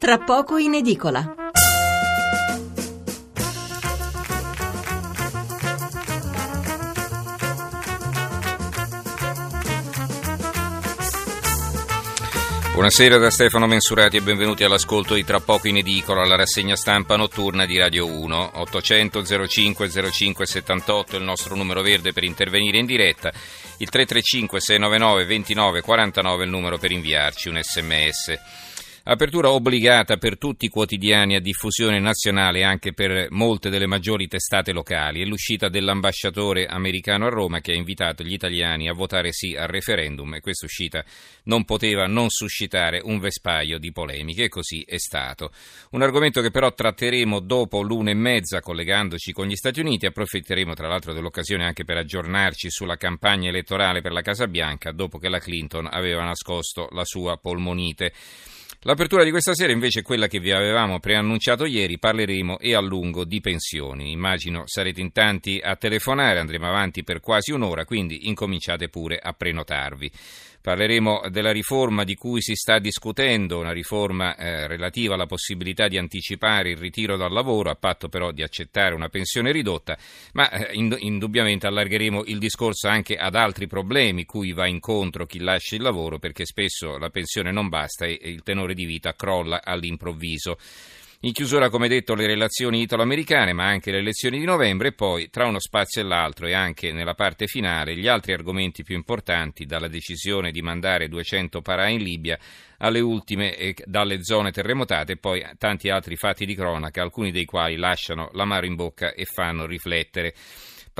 tra poco in edicola. Buonasera da Stefano Mensurati e benvenuti all'ascolto di Tra poco in edicola, alla rassegna stampa notturna di Radio 1. 800 05 05 78 è il nostro numero verde per intervenire in diretta. Il 335 699 29 49 è il numero per inviarci un sms. Apertura obbligata per tutti i quotidiani a diffusione nazionale e anche per molte delle maggiori testate locali. È l'uscita dell'ambasciatore americano a Roma che ha invitato gli italiani a votare sì al referendum e questa uscita non poteva non suscitare un vespaio di polemiche e così è stato. Un argomento che però tratteremo dopo l'una e mezza collegandoci con gli Stati Uniti. Approfitteremo tra l'altro dell'occasione anche per aggiornarci sulla campagna elettorale per la Casa Bianca dopo che la Clinton aveva nascosto la sua polmonite. L'apertura di questa sera invece è quella che vi avevamo preannunciato ieri, parleremo e a lungo di pensioni. Immagino sarete in tanti a telefonare, andremo avanti per quasi un'ora, quindi incominciate pure a prenotarvi. Parleremo della riforma di cui si sta discutendo, una riforma eh, relativa alla possibilità di anticipare il ritiro dal lavoro, a patto però di accettare una pensione ridotta, ma eh, indubbiamente allargheremo il discorso anche ad altri problemi cui va incontro chi lascia il lavoro, perché spesso la pensione non basta e il tenore di vita crolla all'improvviso. In chiusura, come detto, le relazioni italo-americane, ma anche le elezioni di novembre e poi, tra uno spazio e l'altro e anche nella parte finale, gli altri argomenti più importanti, dalla decisione di mandare 200 parà in Libia alle ultime dalle zone terremotate e poi tanti altri fatti di cronaca, alcuni dei quali lasciano l'amaro in bocca e fanno riflettere.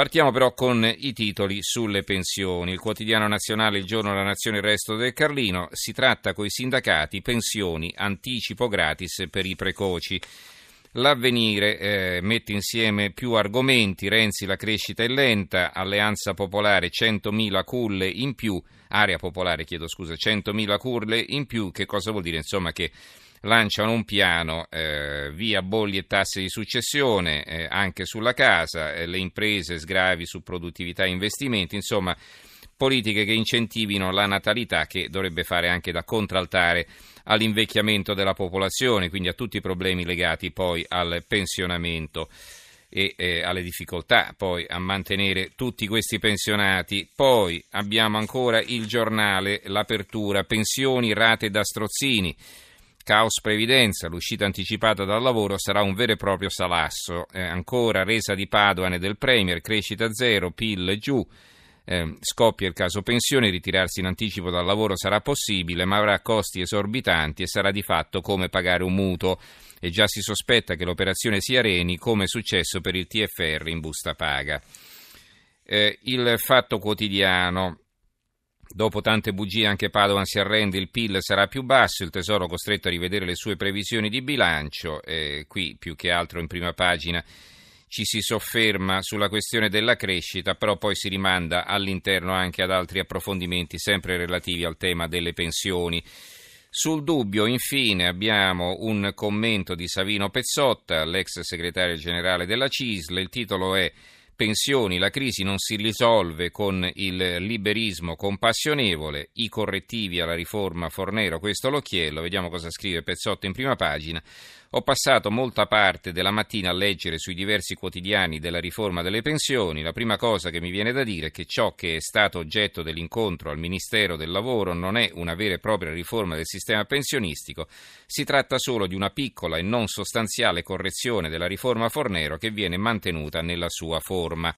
Partiamo però con i titoli sulle pensioni. Il quotidiano nazionale Il giorno della nazione il resto del Carlino. Si tratta coi sindacati pensioni, anticipo gratis per i precoci. L'avvenire eh, mette insieme più argomenti, Renzi la crescita è lenta, Alleanza Popolare 100.000 culle in più, area popolare chiedo scusa, 100.000 culle in più, che cosa vuol dire? Insomma che lanciano un piano eh, via bolli e tasse di successione eh, anche sulla casa, eh, le imprese sgravi su produttività e investimenti, insomma politiche che incentivino la natalità che dovrebbe fare anche da contraltare all'invecchiamento della popolazione, quindi a tutti i problemi legati poi al pensionamento e eh, alle difficoltà poi a mantenere tutti questi pensionati. Poi abbiamo ancora il giornale, l'apertura, pensioni, rate da strozzini. Caos previdenza, l'uscita anticipata dal lavoro sarà un vero e proprio salasso. Eh, ancora resa di Padoan e del Premier, crescita zero, PIL giù. Eh, scoppia il caso pensione, ritirarsi in anticipo dal lavoro sarà possibile, ma avrà costi esorbitanti e sarà di fatto come pagare un mutuo. E già si sospetta che l'operazione sia Reni, come è successo per il TFR in busta paga. Eh, il fatto quotidiano. Dopo tante bugie anche Padovan si arrende, il PIL sarà più basso, il Tesoro costretto a rivedere le sue previsioni di bilancio, eh, qui più che altro in prima pagina ci si sofferma sulla questione della crescita, però poi si rimanda all'interno anche ad altri approfondimenti sempre relativi al tema delle pensioni. Sul dubbio, infine, abbiamo un commento di Savino Pezzotta, l'ex segretario generale della CISL. Il titolo è pensioni la crisi non si risolve con il liberismo compassionevole, i correttivi alla riforma Fornero, questo l'occhiello, vediamo cosa scrive Pezzotto in prima pagina. Ho passato molta parte della mattina a leggere sui diversi quotidiani della riforma delle pensioni. La prima cosa che mi viene da dire è che ciò che è stato oggetto dell'incontro al Ministero del Lavoro non è una vera e propria riforma del sistema pensionistico, si tratta solo di una piccola e non sostanziale correzione della riforma Fornero che viene mantenuta nella sua forma. norma.